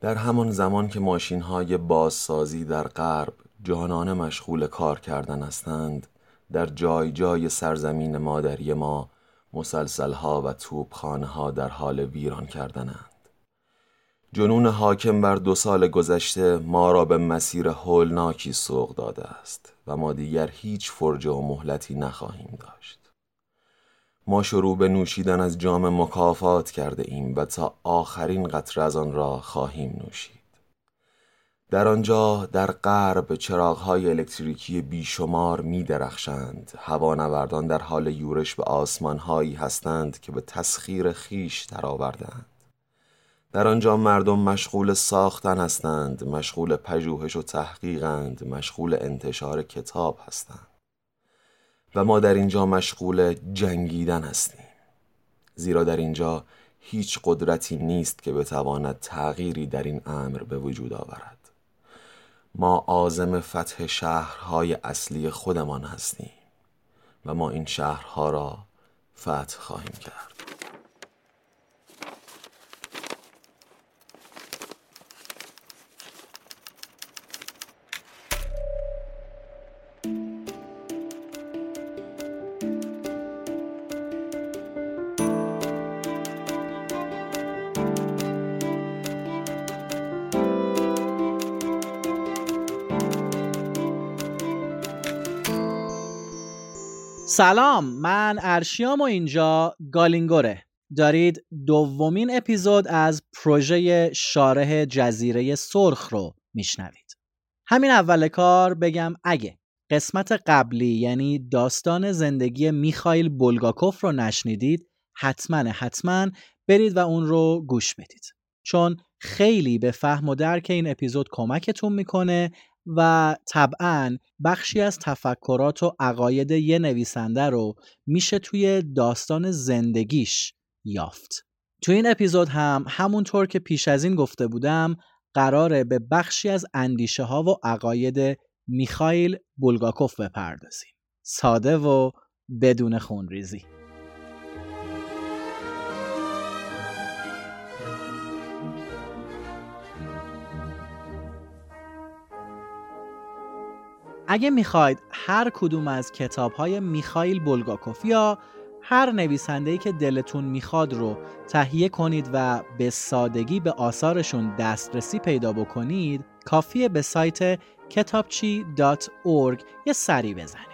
در همان زمان که ماشین های بازسازی در غرب جانانه مشغول کار کردن هستند در جای جای سرزمین مادری ما مسلسلها و توپخانه ها در حال ویران کردنند جنون حاکم بر دو سال گذشته ما را به مسیر هولناکی سوق داده است و ما دیگر هیچ فرجه و مهلتی نخواهیم داشت. ما شروع به نوشیدن از جام مکافات کرده ایم و تا آخرین قطره از آن را خواهیم نوشید. در آنجا در غرب چراغهای الکتریکی بیشمار می درخشند هوانوردان در حال یورش به آسمانهایی هستند که به تسخیر خیش درآوردهاند. در آنجا مردم مشغول ساختن هستند مشغول پژوهش و تحقیقند مشغول انتشار کتاب هستند. و ما در اینجا مشغول جنگیدن هستیم. زیرا در اینجا هیچ قدرتی نیست که بتواند تغییری در این امر به وجود آورد. ما عازم فتح شهرهای اصلی خودمان هستیم و ما این شهرها را فتح خواهیم کرد. سلام من ارشیام و اینجا گالینگوره. دارید دومین اپیزود از پروژه شارح جزیره سرخ رو میشنوید. همین اول کار بگم اگه قسمت قبلی یعنی داستان زندگی میخائیل بولگاکوف رو نشنیدید حتما حتما برید و اون رو گوش بدید. چون خیلی به فهم و درک این اپیزود کمکتون می‌کنه و طبعا بخشی از تفکرات و عقاید یه نویسنده رو میشه توی داستان زندگیش یافت. تو این اپیزود هم همونطور که پیش از این گفته بودم قراره به بخشی از اندیشه ها و عقاید میخائیل بولگاکوف بپردازیم. ساده و بدون خونریزی. اگه می‌خواید هر کدوم از کتاب های میخائیل بولگاکوف یا هر نویسنده‌ای که دلتون می‌خواد رو تهیه کنید و به سادگی به آثارشون دسترسی پیدا بکنید کافیه به سایت کتابچی.org یه سری بزنید.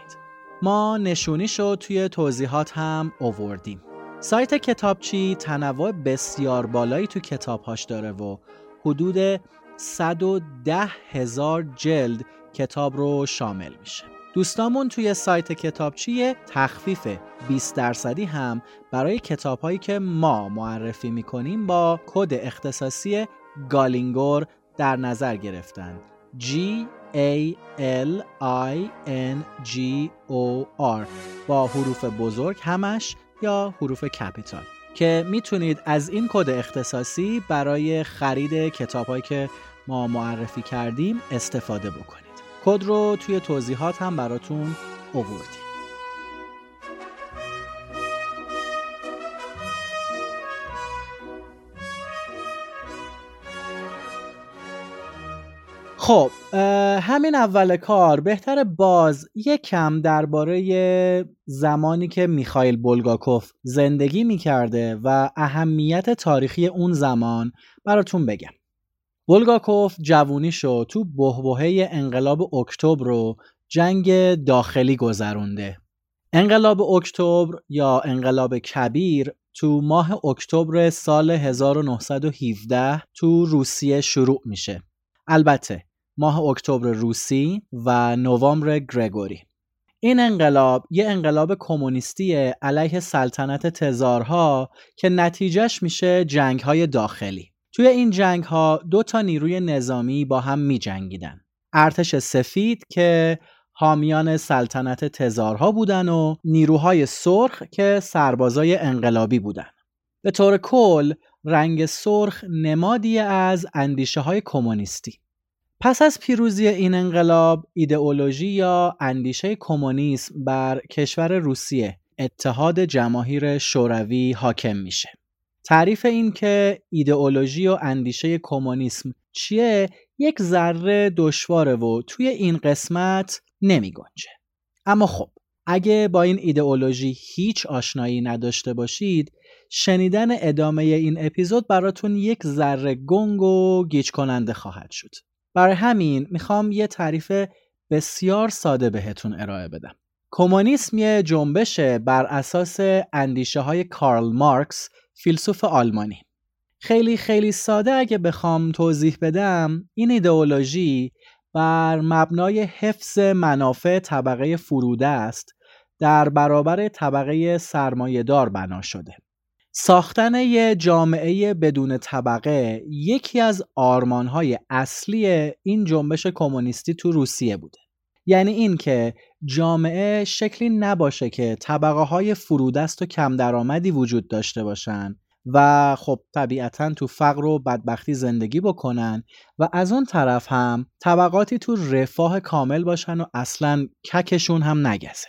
ما نشونیشو توی توضیحات هم اووردیم. سایت کتابچی تنوع بسیار بالایی تو کتابهاش داره و حدود 110 هزار جلد کتاب رو شامل میشه. دوستامون توی سایت کتابچی تخفیف. 20 درصدی هم برای کتاب هایی که ما معرفی می‌کنیم با کد اختصاصی گالینگور در نظر گرفتن. G A L I N G O R. با حروف بزرگ همش یا حروف کپیتال. که می‌تونید از این کد اختصاصی برای خرید کتاب هایی که ما معرفی کردیم استفاده بکنید. کد رو توی توضیحات هم براتون آوردیم. خب همین اول کار بهتر باز یکم درباره زمانی که میخائیل بولگاکوف زندگی می‌کرده و اهمیت تاریخی اون زمان براتون بگم. بولگاکوف جوونیشو تو بهبهه انقلاب اکتبر رو جنگ داخلی گذرونده. انقلاب اکتبر یا انقلاب کبیر تو ماه اکتبر سال 1917 تو روسیه شروع میشه. البته ماه اکتبر روسی و نوامبر گرگوری. این انقلاب یه انقلاب کمونیستی علیه سلطنت تزارها که نتیجهش میشه جنگ های داخلی. توی این جنگ ها دو تا نیروی نظامی با هم می جنگیدن. ارتش سفید که حامیان سلطنت تزارها بودن و نیروهای سرخ که سربازای انقلابی بودن. به طور کل رنگ سرخ نمادی از اندیشه های کمونیستی. پس از پیروزی این انقلاب ایدئولوژی یا اندیشه کمونیسم بر کشور روسیه اتحاد جماهیر شوروی حاکم میشه. تعریف این که ایدئولوژی و اندیشه کمونیسم چیه یک ذره دشواره و توی این قسمت نمی گنجه. اما خب اگه با این ایدئولوژی هیچ آشنایی نداشته باشید شنیدن ادامه این اپیزود براتون یک ذره گنگ و گیج کننده خواهد شد. برای همین می‌خوام یه تعریف بسیار ساده بهتون ارائه بدم. کمونیسم یه جنبشه بر اساس اندیشه های کارل مارکس فیلسوف آلمانی. خیلی خیلی ساده اگه بخوام توضیح بدم این ایدئولوژی بر مبنای حفظ منافع طبقه فروده است در برابر طبقه سرمایهدار بنا شده. ساختن یه جامعه بدون طبقه یکی از آرمانهای اصلی این جنبش کمونیستی تو روسیه بوده. یعنی این که جامعه شکلی نباشه که طبقه های فرودست و کم درآمدی وجود داشته باشن و خب طبیعتا تو فقر و بدبختی زندگی بکنن و از اون طرف هم طبقاتی تو رفاه کامل باشن و اصلا ککشون هم نگزه.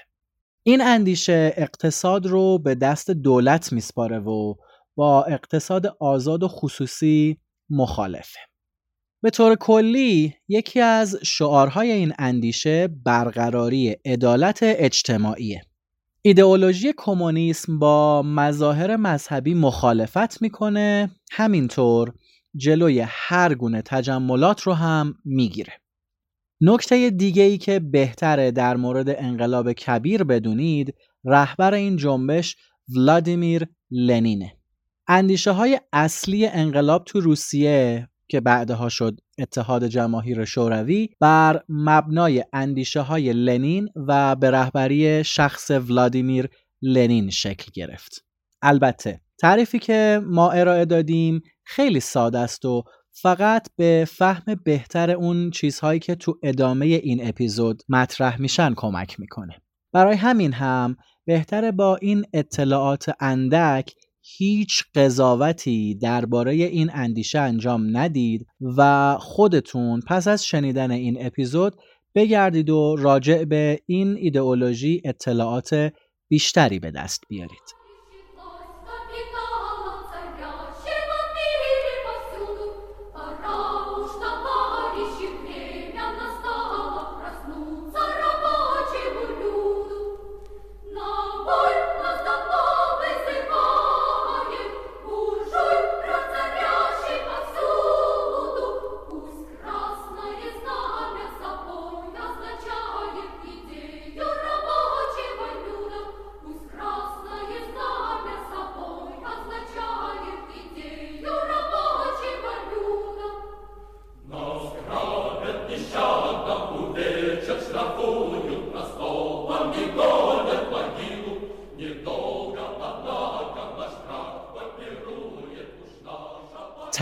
این اندیشه اقتصاد رو به دست دولت میسپاره و با اقتصاد آزاد و خصوصی مخالفه. به طور کلی یکی از شعارهای این اندیشه برقراری عدالت اجتماعیه. ایدئولوژی کمونیسم با مظاهر مذهبی مخالفت می‌کنه همینطور جلوی هر گونه تجملات رو هم می‌گیره. نکته دیگه ای که بهتره در مورد انقلاب کبیر بدونید رهبر این جنبش ولادیمیر لنینه. اندیشه های اصلی انقلاب تو روسیه که بعدها شد اتحاد جماهیر شوروی بر مبنای اندیشه های لنین و به رهبری شخص ولادیمیر لنین شکل گرفت. البته تعریفی که ما ارائه دادیم خیلی ساده است و فقط به فهم بهتر اون چیزهایی که تو ادامه این اپیزود مطرح میشن کمک می‌کنه. برای همین هم بهتره با این اطلاعات اندک هیچ قضاوتی درباره این اندیشه انجام ندید و خودتون پس از شنیدن این اپیزود بگردید و راجع به این ایدئولوژی اطلاعات بیشتری به دست بیارید.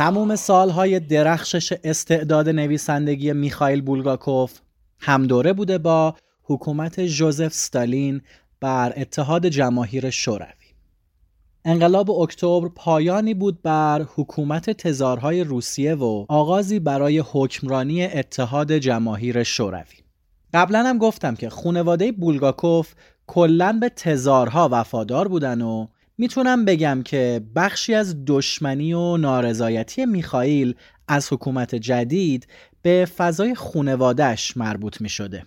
تموم سالهای درخشش استعداد نویسندگی میخائیل بولگاکوف همدوره بوده با حکومت جوزف ستالین بر اتحاد جماهیر شوروی. انقلاب اکتبر پایانی بود بر حکومت تزارهای روسیه و آغازی برای حکمرانی اتحاد جماهیر شوروی. قبلا هم گفتم که خونواده بولگاکوف کلا به تزارها وفادار بودن و می‌تونم بگم که بخشی از دشمنی و نارضایتی میخائیل از حکومت جدید به فضای خونوادهش مربوط می شده.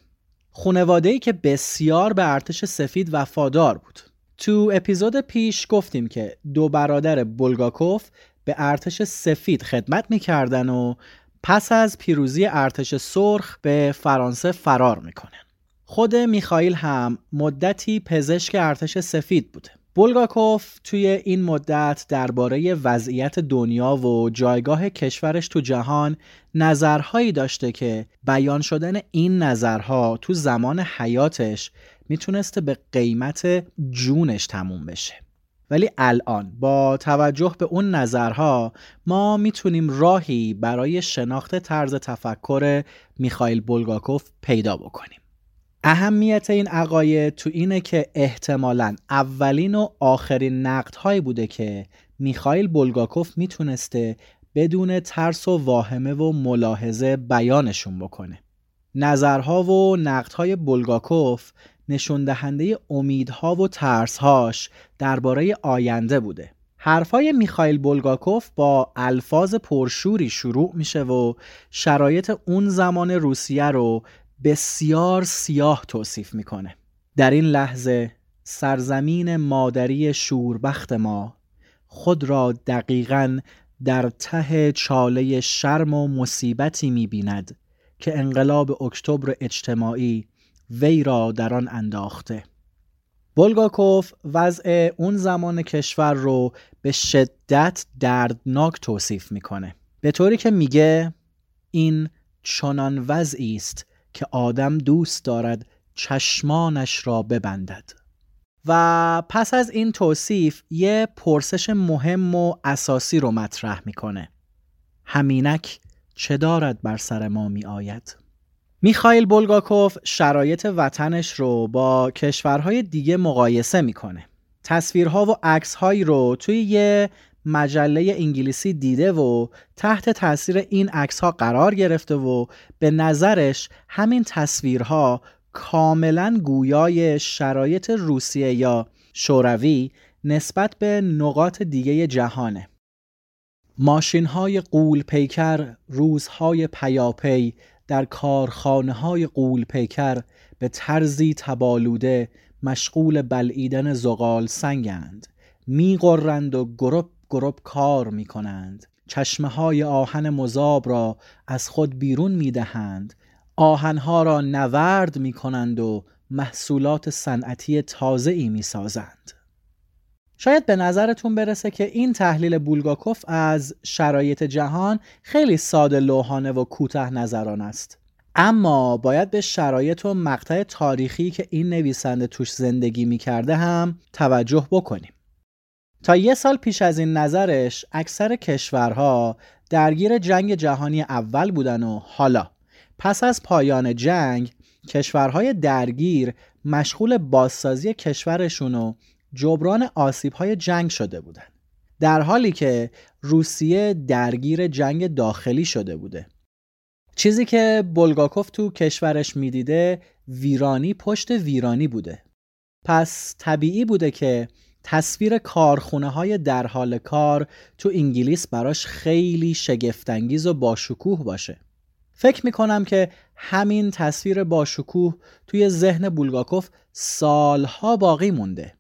که بسیار به ارتش سفید وفادار بود. تو اپیزود پیش گفتیم که دو برادر بولگاکوف به ارتش سفید خدمت می‌کردن و پس از پیروزی ارتش سرخ به فرانسه فرار می‌کنن. خود میخائیل هم مدتی پزشک ارتش سفید بوده. بولگاکوف توی این مدت درباره وضعیت دنیا و جایگاه کشورش تو جهان نظرهایی داشته که بیان شدن این نظرها تو زمان حیاتش می‌تونسته به قیمت جونش تموم بشه. ولی الان با توجه به اون نظرها ما می‌تونیم راهی برای شناخت طرز تفکر میخائیل بولگاکوف پیدا بکنیم. اهمیت این عقاید تو اینه که احتمالا اولین و آخرین نقدهایی بوده که میخائیل بولگاکوف می‌تونسته بدون ترس و واهمه و ملاحظه بیانشون بکنه. نظرها و نقدهای بولگاکوف نشون دهنده امیدها و ترسهاش درباره آینده بوده. حرفای میخائیل بولگاکوف با الفاظ پرشوری شروع میشه و شرایط اون زمان روسیه رو بسیار سیاه توصیف می‌کنه. در این لحظه سرزمین مادری شوربخت ما خود را دقیقا در ته چاله شرم و مصیبتی می‌بیند که انقلاب اکتبر اجتماعی وی را در آن انداخته. بولگاکوف وضع اون زمان کشور رو به شدت دردناک توصیف می‌کنه. به طوری که میگه این چنان وضعی است که آدم دوست دارد چشمانش را ببندد و پس از این توصیف یه پرسش مهم و اساسی رو مطرح می‌کنه همینک چه دارد بر سر ما می آید؟ میخائیل بولگاکوف شرایط وطنش رو با کشورهای دیگه مقایسه می‌کنه. تصویرها و عکسهایی رو توی یه مجله انگلیسی دیده و تحت تاثیر این عکسها قرار گرفته و به نظرش همین تصویرها کاملا گویای شرایط روسیه یا شوروی نسبت به نقاط دیگه جهانه. ماشین های قول پیکر روزهای پیاپی در کارخانه های قول پیکر به طرزی تبالوده مشغول بلعیدن زغال سنگند میقرند و گروب گروب کار می کنند چشمه های آهن مذاب را از خود بیرون می دهند آهنها را نورد می کنند و محصولات صنعتی تازه ای می سازند. شاید به نظرتون برسه که این تحلیل بولگاکوف از شرایط جهان خیلی ساده لوحانه و کوتاه نظران است. اما باید به شرایط و مقطع تاریخی که این نویسنده توش زندگی می‌کرده هم توجه بکنیم. تا یه سال پیش از این نظرش اکثر کشورها درگیر جنگ جهانی اول بودن و حالا. پس از پایان جنگ کشورهای درگیر مشغول بازسازی کشورشون و جبران های جنگ شده بودند در حالی که روسیه درگیر جنگ داخلی شده بوده. چیزی که بولگاکوف تو کشورش می‌دیده ویرانی پشت ویرانی بوده. پس طبیعی بوده که تصویر کارخونه های در حال کار تو انگلیس براش خیلی شگفتانگیز و باشکوه باشه. فکر می‌کنم که همین تصویر باشکوه توی ذهن بولگاکوف سالها باقی مونده.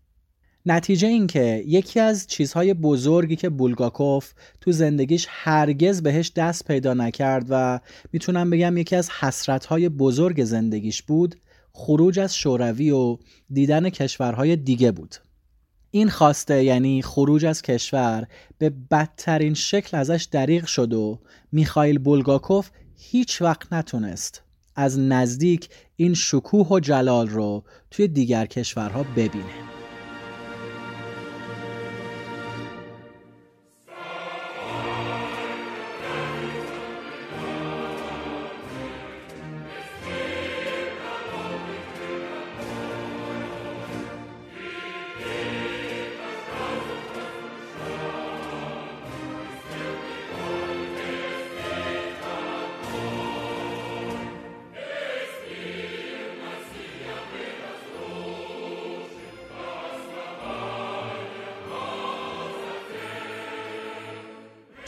نتیجه این که یکی از چیزهای بزرگی که بولگاکوف تو زندگیش هرگز بهش دست پیدا نکرد و می‌تونم بگم یکی از حسرتهای بزرگ زندگیش بود خروج از شوروی و دیدن کشورهای دیگه بود. این خواسته یعنی خروج از کشور به بدترین شکل ازش دریغ شد و میخائیل بولگاکوف هیچ وقت نتونست از نزدیک این شکوه و جلال رو توی دیگر کشورها ببینه.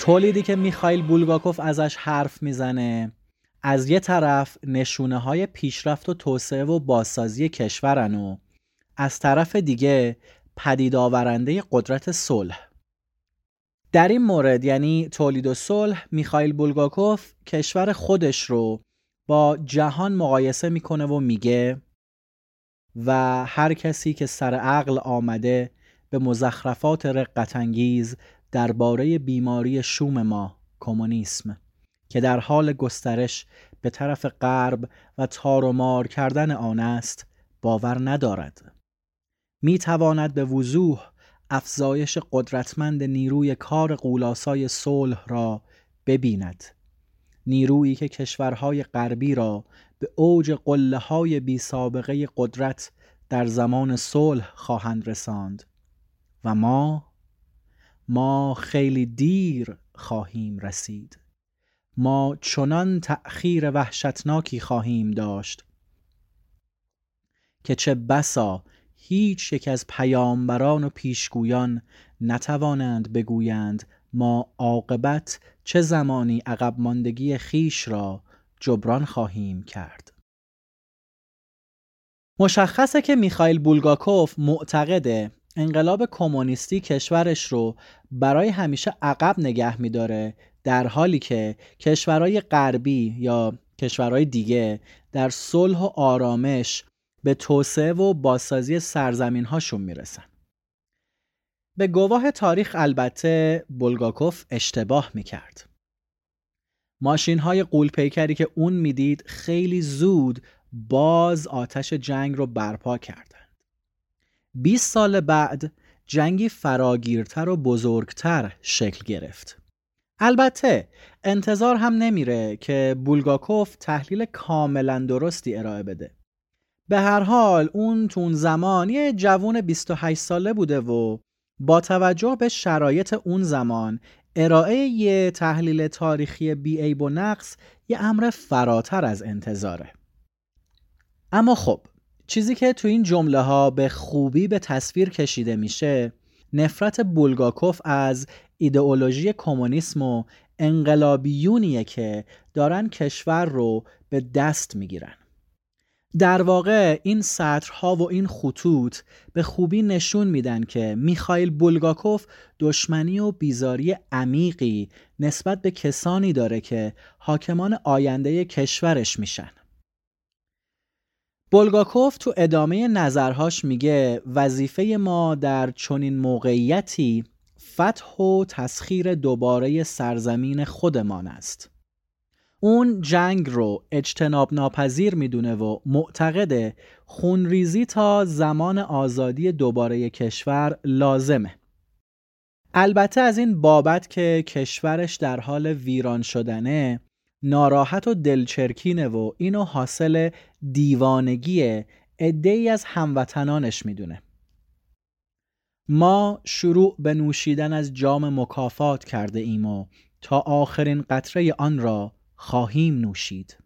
تولیدی که میخائیل بولگاکوف ازش حرف می‌زنه از یه طرف نشونه های پیشرفت و توسعه و بازسازی کشورن و از طرف دیگه پدید آورنده قدرت صلح. در این مورد یعنی تولید و صلح میخائیل بولگاکوف کشور خودش رو با جهان مقایسه می‌کنه و میگه و هر کسی که سر عقل آمده به مزخرفات رقتانگیز درباره بیماری شوم ما کمونیسم که در حال گسترش به طرف غرب و تار و مار کردن آن است باور ندارد. می تواند به وضوح افزایش قدرتمند نیروی کار قولاسای صلح را ببیند. نیرویی که کشورهای غربی را به اوج قله های بی سابقه قدرت در زمان صلح خواهند رساند. و ما ما خیلی دیر خواهیم رسید. ما چنان تأخیر وحشتناکی خواهیم داشت که چه بسا هیچ یک از پیامبران و پیشگویان نتوانند بگویند ما عاقبت چه زمانی عقب ماندگی خیش را جبران خواهیم کرد. مشخصه که میخائیل بولگاکوف معتقده انقلاب کمونیستی کشورش رو برای همیشه عقب نگه میداره در حالی که کشورهای غربی یا کشورهای دیگه در صلح و آرامش به توسعه و بازسازی سرزمین هاشون می‌رسن. به گواه تاریخ البته بولگاکوف اشتباه می‌کرد. ماشین های قولپیکری که اون می‌دید خیلی زود باز آتش جنگ رو برپا کردند. 20 سال بعد جنگی فراگیرتر و بزرگتر شکل گرفت. البته انتظار هم نمیره که بولگاکوف تحلیل کاملا درستی ارائه بده. به هر حال اون تون زمان یه جوون 28 ساله بوده و با توجه به شرایط اون زمان ارائه یه تحلیل تاریخی بی و نقص یه امر فراتر از انتظاره. اما خب چیزی که تو این جمله ها به خوبی به تصویر کشیده میشه نفرت بولگاکوف از ایدئولوژی کمونیسم و انقلابیونیه که دارن کشور رو به دست می‌گیرن. در واقع این سطرها و این خطوط به خوبی نشون میدن که میخائیل بولگاکوف دشمنی و بیزاری عمیقی نسبت به کسانی داره که حاکمان آینده کشورش میشن. بولگاکوف تو ادامه نظرهاش میگه وظیفه ما در چنین موقعیتی فتح و تسخیر دوباره سرزمین خودمان است. اون جنگ رو اجتناب ناپذیر می‌دونه و معتقد خونریزی تا زمان آزادی دوباره کشور لازمه. البته از این بابت که کشورش در حال ویران شدنه ناراحت و دلچرکینه و اینو حاصل دیوانگی ای از هموطنانش می‌دونه. ما شروع به نوشیدن از جام مکافات کرده ایم و تا آخرین قطره آن را خواهیم نوشید.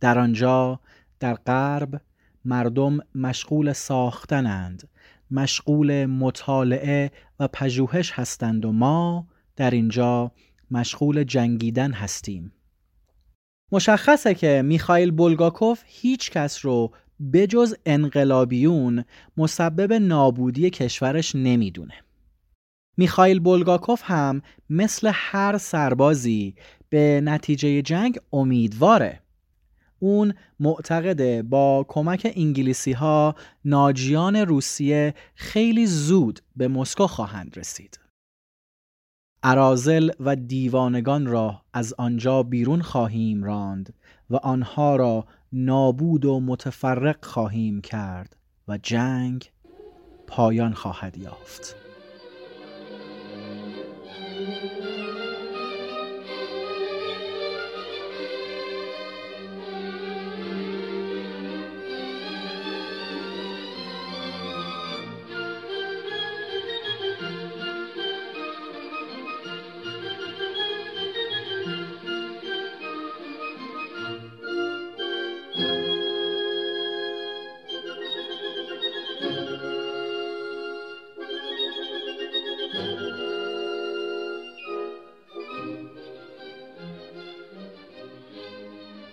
در آنجا در غرب مردم مشغول ساختنند مشغول مطالعه و پژوهش هستند و ما در اینجا مشغول جنگیدن هستیم. مشخصه که میخائیل بولگاکوف هیچ کس رو بجز انقلابیون مسبب نابودی کشورش نمی‌دونه. میخائیل بولگاکوف هم مثل هر سربازی به نتیجه جنگ امیدواره. اون معتقده با کمک انگلیسی ها ناجیان روسیه خیلی زود به مسکو خواهند رسید. ارازل و دیوانگان را از آنجا بیرون خواهیم راند و آنها را نابود و متفرق خواهیم کرد و جنگ پایان خواهد یافت.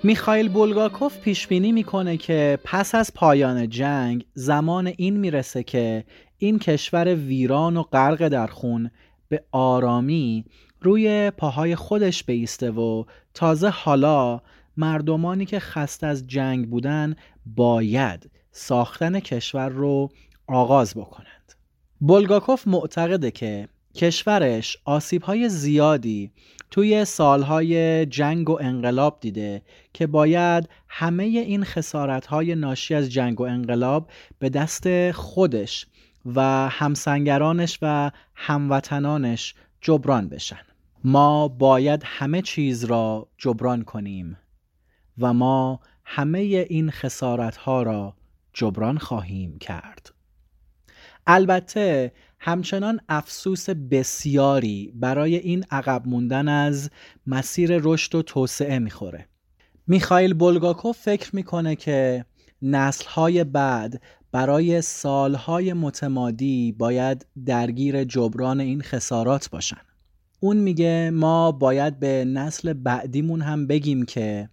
میخائیل بولگاکوف پیش بینی می‌کنه که پس از پایان جنگ زمان این می‌رسه که این کشور ویران و غرق در خون به آرامی روی پاهای خودش بیسته و تازه حالا مردمانی که خسته از جنگ بودن باید ساختن کشور رو آغاز بکنند. بولگاکوف معتقده که کشورش آسیبهای زیادی توی سالهای جنگ و انقلاب دیده که باید همه این خسارتهای ناشی از جنگ و انقلاب به دست خودش و همسنگرانش و هموطنانش جبران بشن. ما باید همه چیز را جبران کنیم و ما همه این خسارتها را جبران خواهیم کرد. البته همچنان افسوس بسیاری برای این عقب موندن از مسیر رشد و توسعه می‌خوره. میخائیل بولگاکوف فکر می‌کنه که نسلهای بعد برای سالهای متمادی باید درگیر جبران این خسارات باشن. اون میگه ما باید به نسل بعدیمون هم بگیم که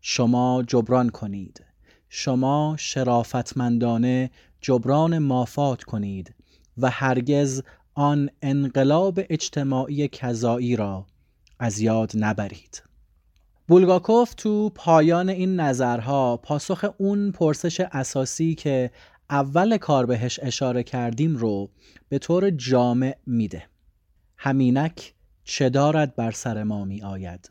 شما جبران کنید. شما شرافتمندانه جبران مافات کنید. و هرگز آن انقلاب اجتماعی کذایی را از یاد نبرید. بولگاکوف تو پایان این نظرها پاسخ اون پرسش اساسی که اول کار بهش اشاره کردیم رو به طور جامع میده. همینک چه دارد بر سر ما می آید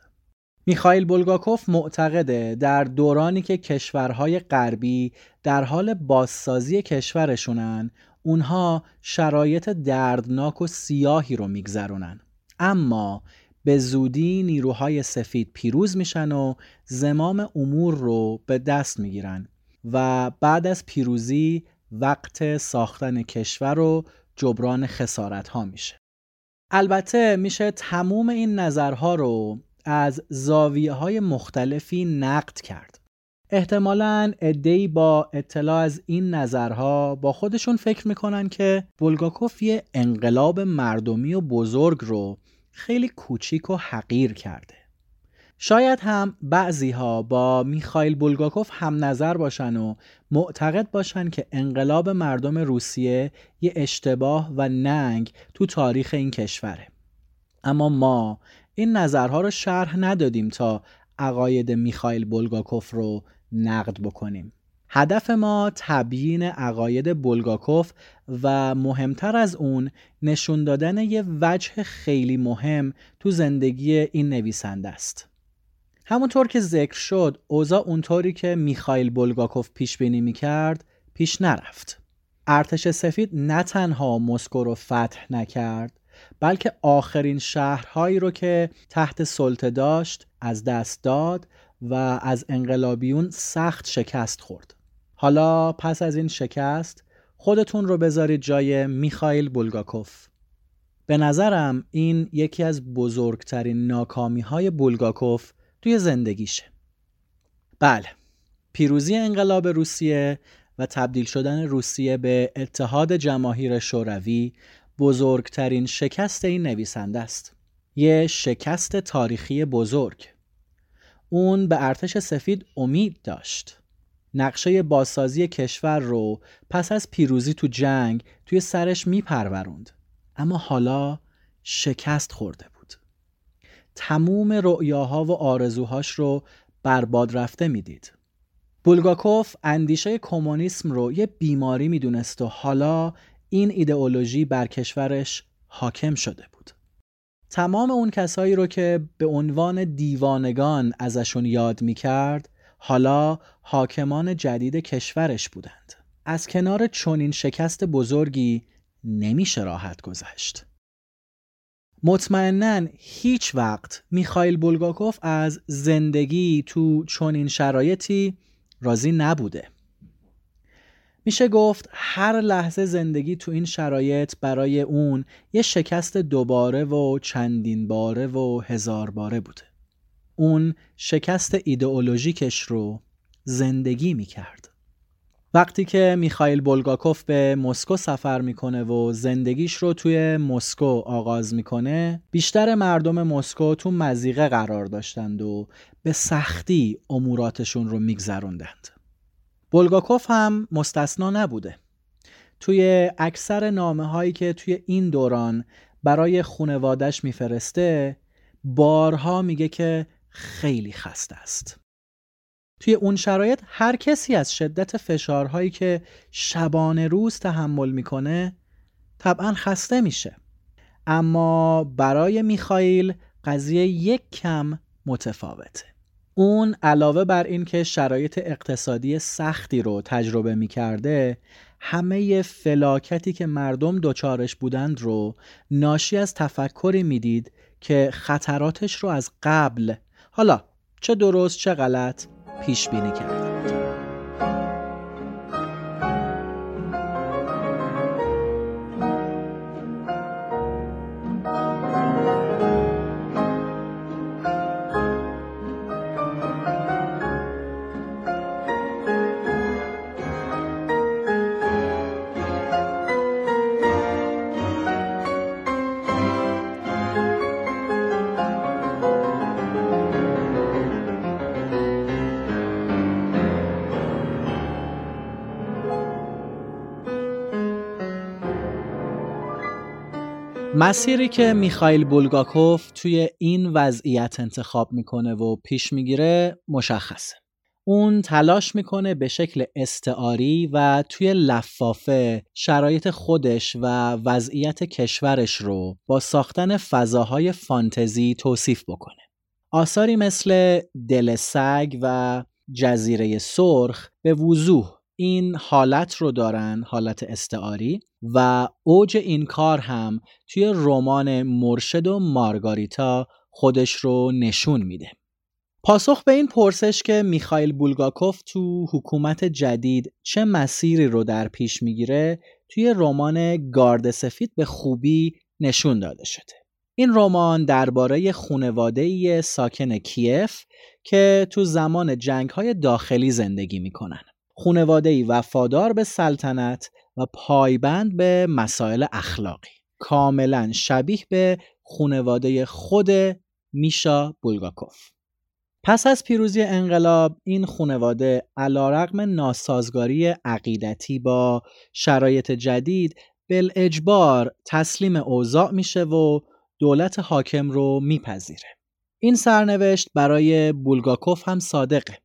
میخائیل بولگاکوف معتقده در دورانی که کشورهای غربی در حال بازسازی کشورشونن اونها شرایط دردناک و سیاهی رو میگذرونن. اما به زودی نیروهای سفید پیروز میشن و زمام امور رو به دست می‌گیرن و بعد از پیروزی وقت ساختن کشور و جبران خسارت ها میشه. البته میشه تموم این نظرها رو از زاویه های مختلفی نقد کرد. احتمالا ادهی با اطلاع از این نظرها با خودشون فکر می‌کنن که بولگاکوف یه انقلاب مردمی و بزرگ رو خیلی کوچیک و حقیر کرده. شاید هم بعضی ها با میخائیل بولگاکوف هم نظر باشن و معتقد باشن که انقلاب مردم روسیه یه اشتباه و ننگ تو تاریخ این کشوره. اما ما این نظرها رو شرح ندادیم تا عقاید میخائیل بولگاکوف رو نقد بکنیم. هدف ما تبیین عقاید بولگاکوف و مهمتر از اون نشون دادن یه وجه خیلی مهم تو زندگی این نویسنده است. همونطور که ذکر شد اوضاع اونطوری که میخائیل بولگاکوف پیش بینی می‌کرد پیش نرفت. ارتش سفید نه تنها مسکو رو فتح نکرد بلکه آخرین شهرهایی رو که تحت سلطه داشت از دست داد و از انقلابیون سخت شکست خورد. حالا پس از این شکست خودتون رو بذارید جای میخائیل بولگاکوف. به نظرم این یکی از بزرگترین ناکامی های بولگاکوف توی زندگیشه. بله پیروزی انقلاب روسیه و تبدیل شدن روسیه به اتحاد جماهیر شوروی بزرگترین شکست این نویسنده است. یه شکست تاریخی بزرگ. اون به ارتش سفید امید داشت. نقشه بازسازی کشور رو پس از پیروزی تو جنگ توی سرش میپروروند اما حالا شکست خورده بود. تموم رؤیاها و آرزوهاش رو برباد رفته می‌دید. بولگاکوف اندیشه کمونیسم رو یه بیماری می‌دونست و حالا این ایدئولوژی بر کشورش حاکم شده بود. تمام اون کسایی رو که به عنوان دیوانگان ازشون یاد می‌کرد حالا حاکمان جدید کشورش بودند. از کنار چنین شکست بزرگی نمیشه راحت گذشت. مطمئنا هیچ وقت میخائیل بولگاکوف از زندگی تو چنین شرایطی راضی نبوده. میشه گفت هر لحظه زندگی تو این شرایط برای اون یه شکست دوباره و چندین باره و هزار باره بوده. اون شکست ایدئولوژیکش رو زندگی می‌کرد. وقتی که میخائیل بولگاکوف به مسکو سفر می‌کنه و زندگیش رو توی مسکو آغاز می‌کنه بیشتر مردم مسکو تو مزیقه قرار داشتند و به سختی اموراتشون رو میگذروندند. بولگاکوف هم مستثنا نبوده. توی اکثر نامه هایی که توی این دوران برای خونوادش میفرسته بارها میگه که خیلی خسته است. توی اون شرایط هر کسی از شدت فشارهایی که شبانه روز تحمل می‌کنه طبعا خسته میشه. اما برای میخائیل قضیه یک کم متفاوته. اون علاوه بر این که شرایط اقتصادی سختی رو تجربه می‌کرده همه فلاکتی که مردم دچارش بودند رو ناشی از تفکری می‌دید که خطراتش رو از قبل حالا چه درست چه غلط پیش بینی کرده مسیری که میخائیل بولگاکوف توی این وضعیت انتخاب می‌کنه و پیش می‌گیره مشخصه. اون تلاش می‌کنه به شکل استعاری و توی لفافه شرایط خودش و وضعیت کشورش رو با ساختن فضاهای فانتزی توصیف بکنه. آثاری مثل دل سگ و جزیره سرخ به وضوح این حالت رو دارن حالت استعاری و اوج این کار هم توی رمان مرشد و مارگاریتا خودش رو نشون میده. پاسخ به این پرسش که میخائیل بولگاکوف تو حکومت جدید چه مسیری رو در پیش می‌گیره توی رمان گارد سفید به خوبی نشون داده شده. این رمان درباره خونواده ساکن کیف که تو زمان جنگ های داخلی زندگی می‌کنن. خونواده وفادار به سلطنت و پایبند به مسائل اخلاقی. کاملا شبیه به خونواده خود میشا بولگاکوف. پس از پیروزی انقلاب این خونواده علیرغم ناسازگاری عقیدتی با شرایط جدید اجبار تسلیم اوضاع میشه و دولت حاکم رو میپذیره. این سرنوشت برای بولگاکوف هم صادقه.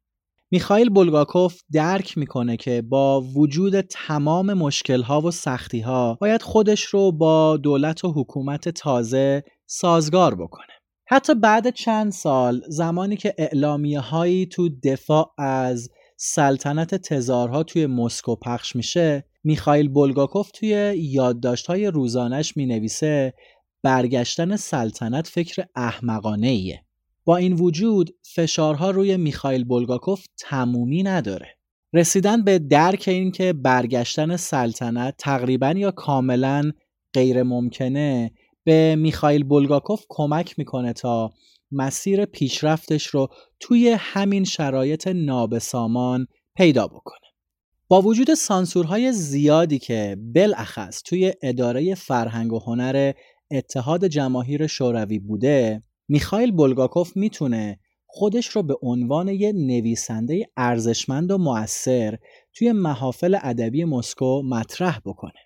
میخائیل بولگاکوف درک می‌کنه که با وجود تمام مشکلها و سختیها باید خودش رو با دولت و حکومت تازه سازگار بکنه. حتی بعد چند سال زمانی که اعلامیه هایی تو دفاع از سلطنت تزارها توی مسکو پخش میشه میخائیل بولگاکوف توی یادداشت های روزانش می نویسه برگشتن سلطنت فکر احمقانه ایه. با این وجود فشارها روی میخائیل بولگاکوف تمومی نداره. رسیدن به درک این که برگشتن سلطنت تقریبا یا کاملا غیر ممکنه به میخائیل بولگاکوف کمک می‌کنه تا مسیر پیشرفتش رو توی همین شرایط نابسامان پیدا بکنه. با وجود سانسورهای زیادی که بالاخص توی اداره فرهنگ و هنر اتحاد جماهیر شوروی بوده میخائیل بولگاکوف می‌تونه خودش رو به عنوان یه نویسنده ارزشمند و مؤثر توی محافل ادبی مسکو مطرح بکنه.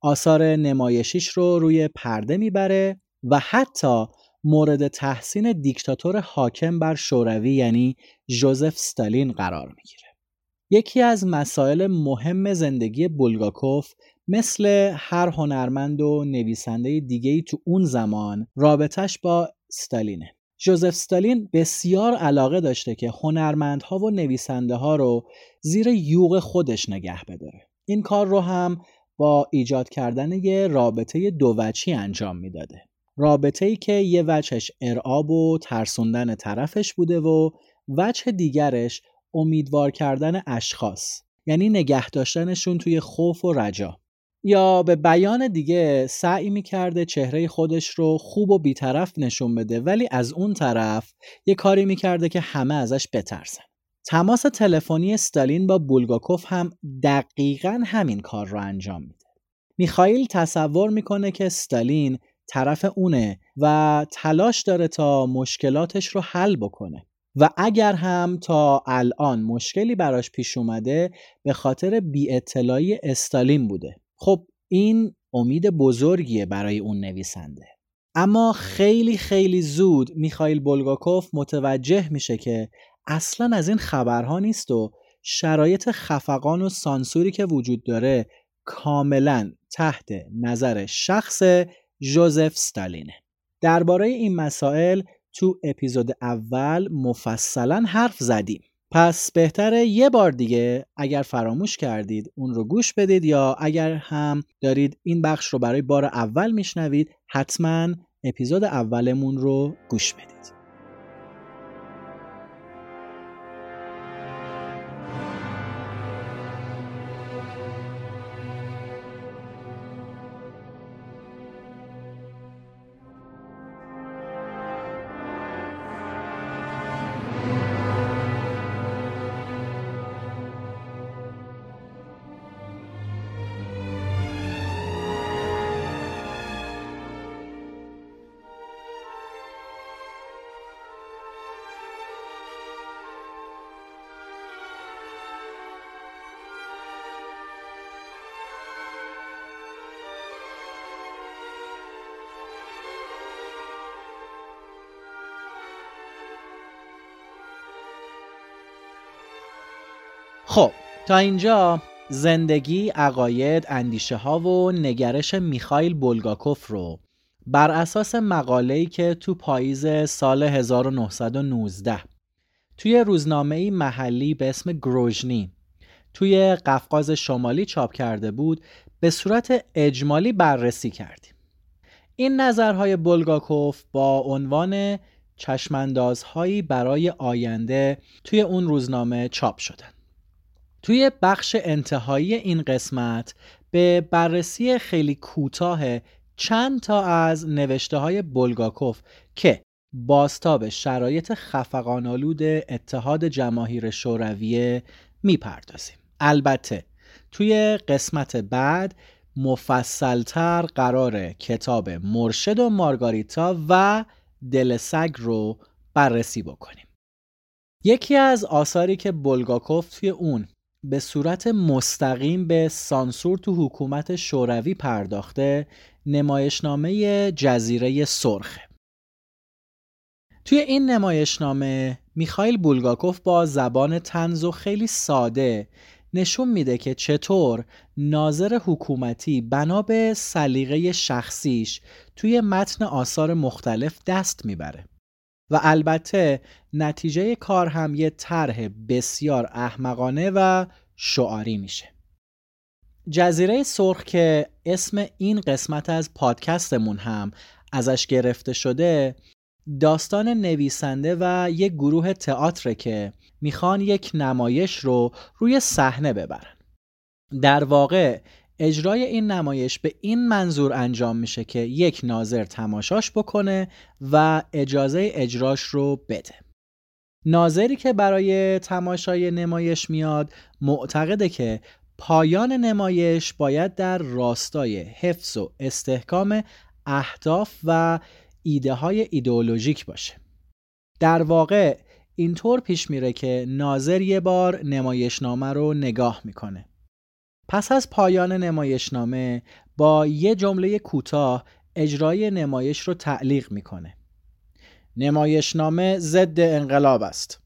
آثار نمایشیش رو روی پرده می‌بره و حتی مورد تحسین دیکتاتور حاکم بر شوروی یعنی جوزف ستالین قرار می‌گیره. یکی از مسائل مهم زندگی بولگاکوف مثل هر هنرمند و نویسنده دیگهی تو اون زمان رابطش با ستالینه. جوزف ستالین بسیار علاقه داشته که هنرمندها و نویسنده ها رو زیر یوغ خودش نگه بداره. این کار رو هم با ایجاد کردن یه رابطه دو وچی انجام می‌داده. رابطه ای که یه وجهش ارعاب و ترسوندن طرفش بوده و وجه دیگرش امیدوار کردن اشخاص یعنی نگه داشتنشون توی خوف و رجا. یا به بیان دیگه سعی می‌کرده چهره خودش رو خوب و بیطرف نشون بده ولی از اون طرف یه کاری می‌کرده که همه ازش بترسن. تماس تلفنی استالین با بولگاکوف هم دقیقا همین کار رو انجام میده. میخائیل تصور می‌کنه که استالین طرف اونه و تلاش داره تا مشکلاتش رو حل بکنه. و اگر هم تا الان مشکلی براش پیش اومده به خاطر بی اطلاعی استالین بوده. خب این امید بزرگیه برای اون نویسنده. اما خیلی خیلی زود میخائیل بولگاکوف متوجه میشه که اصلا از این خبرها نیست و شرایط خفقان و سانسوری که وجود داره کاملا تحت نظر شخص جوزف ستالینه درباره این مسائل تو اپیزود اول مفصلا حرف زدیم. پس بهتره یه بار دیگه اگر فراموش کردید اون رو گوش بدید یا اگر هم دارید این بخش رو برای بار اول میشنوید حتما اپیزود اولمون رو گوش بدید. خب تا اینجا زندگی، عقاید، اندیشه ها و نگرش میخایل بولگاکوف رو بر اساس مقاله‌ای که تو پاییز سال 1919 توی روزنامه محلی به اسم گروژنی توی قفقاز شمالی چاپ کرده بود به صورت اجمالی بررسی کردیم. این نظرهای بولگاکوف با عنوان چشماندازهایی برای آینده توی اون روزنامه چاپ شدن. توی بخش انتهایی این قسمت به بررسی خیلی کوتاه چند تا از نوشته های بولگاکوف که باستاب شرایط خفقانالود اتحاد جماهیر شورویه می‌پردازیم. البته توی قسمت بعد مفصلتر قرار کتاب مرشد و مارگاریتا و دل سگ رو بررسی بکنیم. یکی از آثاری که بولگاکوف توی اون به صورت مستقیم به سانسور تو حکومت شوروی پرداخته نمایشنامه جزیره سرخه توی این نمایشنامه میخایل بولگاکوف با زبان تنز و خیلی ساده نشون میده که چطور ناظر حکومتی بنا به سلیقه شخصیش توی متن آثار مختلف دست می‌بره. و البته نتیجه کار هم یه طرح بسیار احمقانه و شعاری میشه. جزیره سرخ که اسم این قسمت از پادکستمون هم ازش گرفته شده داستان نویسنده و یک گروه تئاتر که می‌خوان یک نمایش رو روی صحنه ببرن. در واقع اجرای این نمایش به این منظور انجام میشه که یک ناظر تماشاش بکنه و اجازه اجراش رو بده. ناظری که برای تماشای نمایش میاد معتقده که پایان نمایش باید در راستای حفظ و استحکام اهداف و ایده های ایدئولوژیک باشه. در واقع اینطور پیش میره که ناظر یه بار نمایشنامه رو نگاه می‌کنه. پس از پایان نمایشنامه با یه جمله کوتاه اجرای نمایش رو تعلیق می‌کنه. نمایشنامه ضد انقلاب است.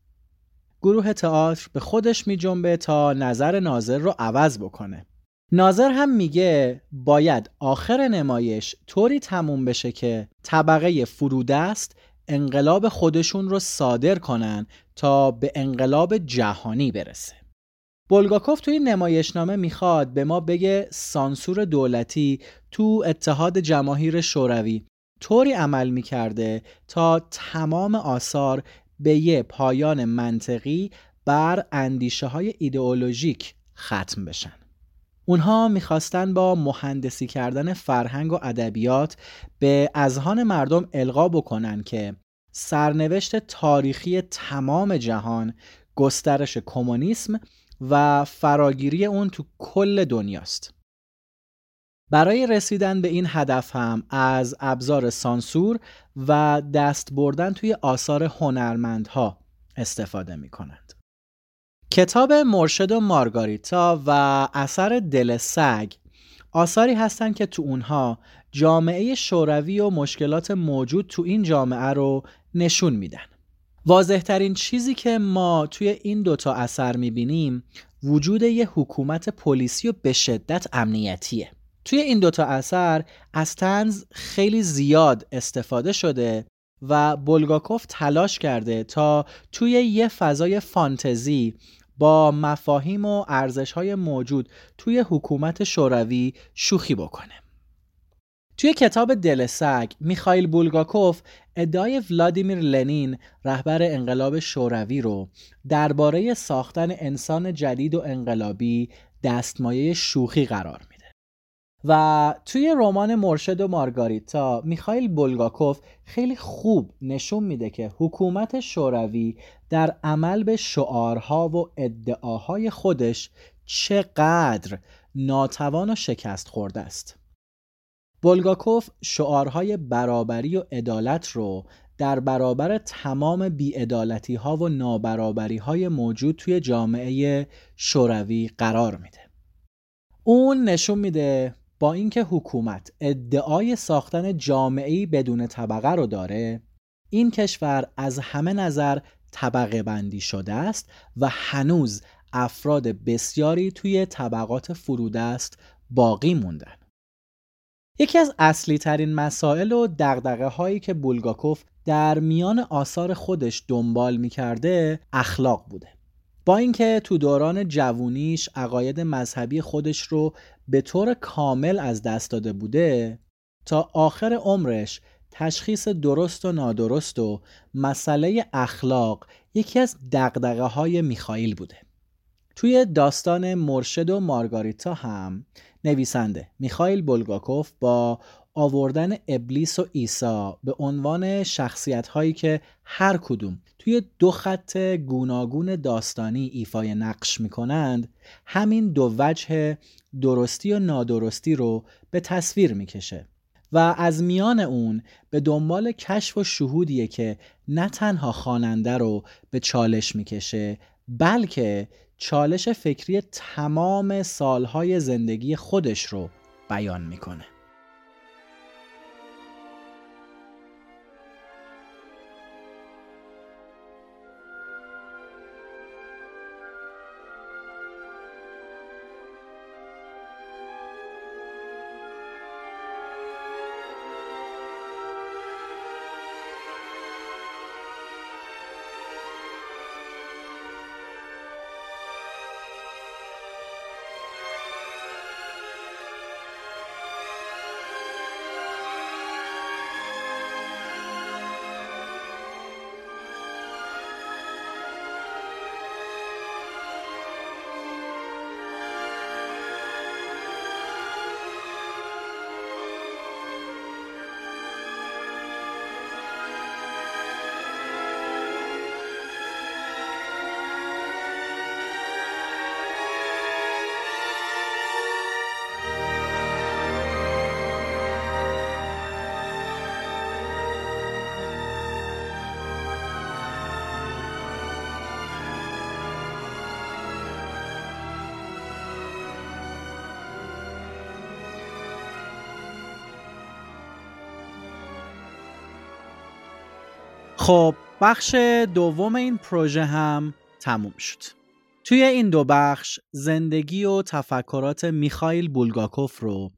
گروه تئاتر به خودش میجنبه تا نظر ناظر رو عوض بکنه. ناظر هم میگه باید آخر نمایش طوری تموم بشه که طبقه فرودست انقلاب خودشون رو صادر کنن تا به انقلاب جهانی برسه. بولگاکوف توی نمایشنامه می‌خواد به ما بگه سانسور دولتی تو اتحاد جماهیر شوروی طوری عمل می‌کرده تا تمام آثار به یه پایان منطقی بر اندیشه های ایدئولوژیک ختم بشن. اونها می‌خواستن با مهندسی کردن فرهنگ و ادبیات به اذهان مردم القا بکنن که سرنوشت تاریخی تمام جهان گسترش کمونیسم و فراگیری اون تو کل دنیاست. برای رسیدن به این هدف هم از ابزار سانسور و دست بردن توی آثار هنرمندها استفاده می کنند. کتاب مرشد و مارگاریتا و اثر دل سگ آثاری هستند که تو اونها جامعه شوروی و مشکلات موجود تو این جامعه رو نشون میدن. واضح ترین چیزی که ما توی این دوتا اثر می‌بینیم وجود یه حکومت پلیسی و به شدت امنیتیه. توی این دوتا اثر از تنز خیلی زیاد استفاده شده و بولگاکوف تلاش کرده تا توی یه فضای فانتزی با مفاهیم و ارزش های موجود توی حکومت شوروی شوخی بکنه. توی کتاب دل سگ میخائیل بولگاکوف ادعای ولادیمیر لنین رهبر انقلاب شوروی رو درباره ساختن انسان جدید و انقلابی دستمایه شوخی قرار میده. و توی رمان مرشد و مارگاریتا میخائیل بولگاکوف خیلی خوب نشون میده که حکومت شوروی در عمل به شعارها و ادعاهای خودش چقدر ناتوان و شکست خورده است. بولگاکوف شعارهای برابری و عدالت رو در برابر تمام بیعدالتی ها و نابرابری های موجود توی جامعه شوروی قرار میده. اون نشون میده با اینکه حکومت ادعای ساختن جامعه بدون طبقه رو داره این کشور از همه نظر طبقه بندی شده است و هنوز افراد بسیاری توی طبقات فرودست باقی موندن. یکی از اصلی ترین مسائل و دقدقه هایی که بولگاکوف در میان آثار خودش دنبال می‌کرده اخلاق بوده. با اینکه تو دوران جوونیش عقاید مذهبی خودش رو به طور کامل از دست داده بوده تا آخر عمرش تشخیص درست و نادرست و مسئله اخلاق یکی از دقدقه های میخائیل بوده توی داستان مرشد و مارگاریتا هم نویسنده میخائیل بولگاکوف با آوردن ابلیس و عیسی به عنوان شخصیت هایی که هر کدوم توی دو خط گوناگون داستانی ایفای نقش می‌کنند همین دو وجه درستی و نادرستی رو به تصویر می‌کشه و از میان اون به دنبال کشف و شهودیه که نه تنها خواننده رو به چالش می‌کشه بلکه چالش فکری تمام سالهای زندگی خودش رو بیان می‌کنه. خب بخش دوم این پروژه هم تموم شد. توی این دو بخش زندگی و تفکرات میخائیل بولگاکوف رو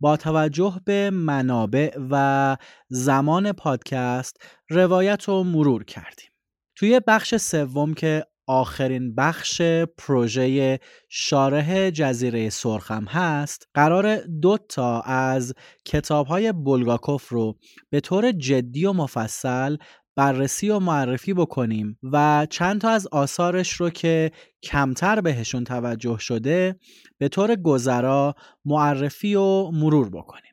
با توجه به منابع و زمان پادکست روایت و مرور کردیم. توی بخش سوم که آخرین بخش پروژه شارح جزیره سرخم هست قرار دو تا از کتاب های بولگاکوف رو به طور جدی و مفصل بررسی و معرفی بکنیم و چند تا از آثارش رو که کمتر بهشون توجه شده به طور گذرا معرفی و مرور بکنیم.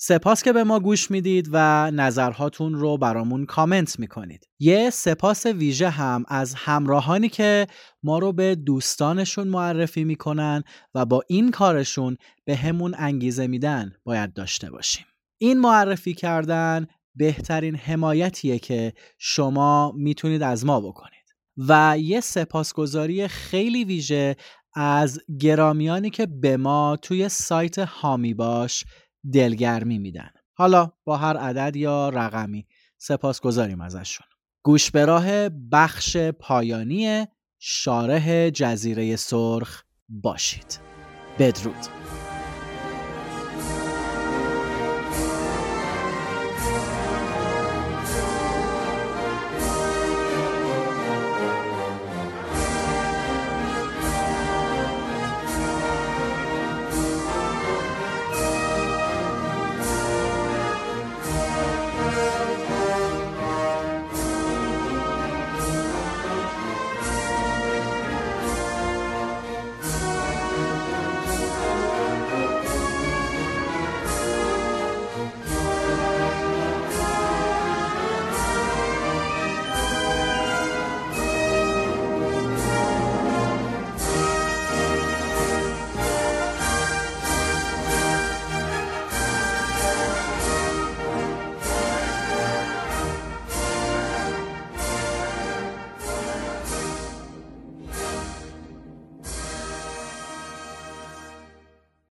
سپاس که به ما گوش می‌دید و نظرهاتون رو برامون کامنت می‌کنید. یه سپاس ویژه هم از همراهانی که ما رو به دوستانشون معرفی می‌کنن و با این کارشون به همون انگیزه میدن باید داشته باشیم. این معرفی کردن بهترین حمایتیه که شما می‌تونید از ما بکنید. و یه سپاسگزاری خیلی ویژه از گرامیانی که به ما توی سایت هامی باش دلگرمی میدن. حالا با هر عدد یا رقمی سپاسگزاریم ازشون. گوش به راه بخش پایانی شارح جزیره سرخ باشید. بدرود.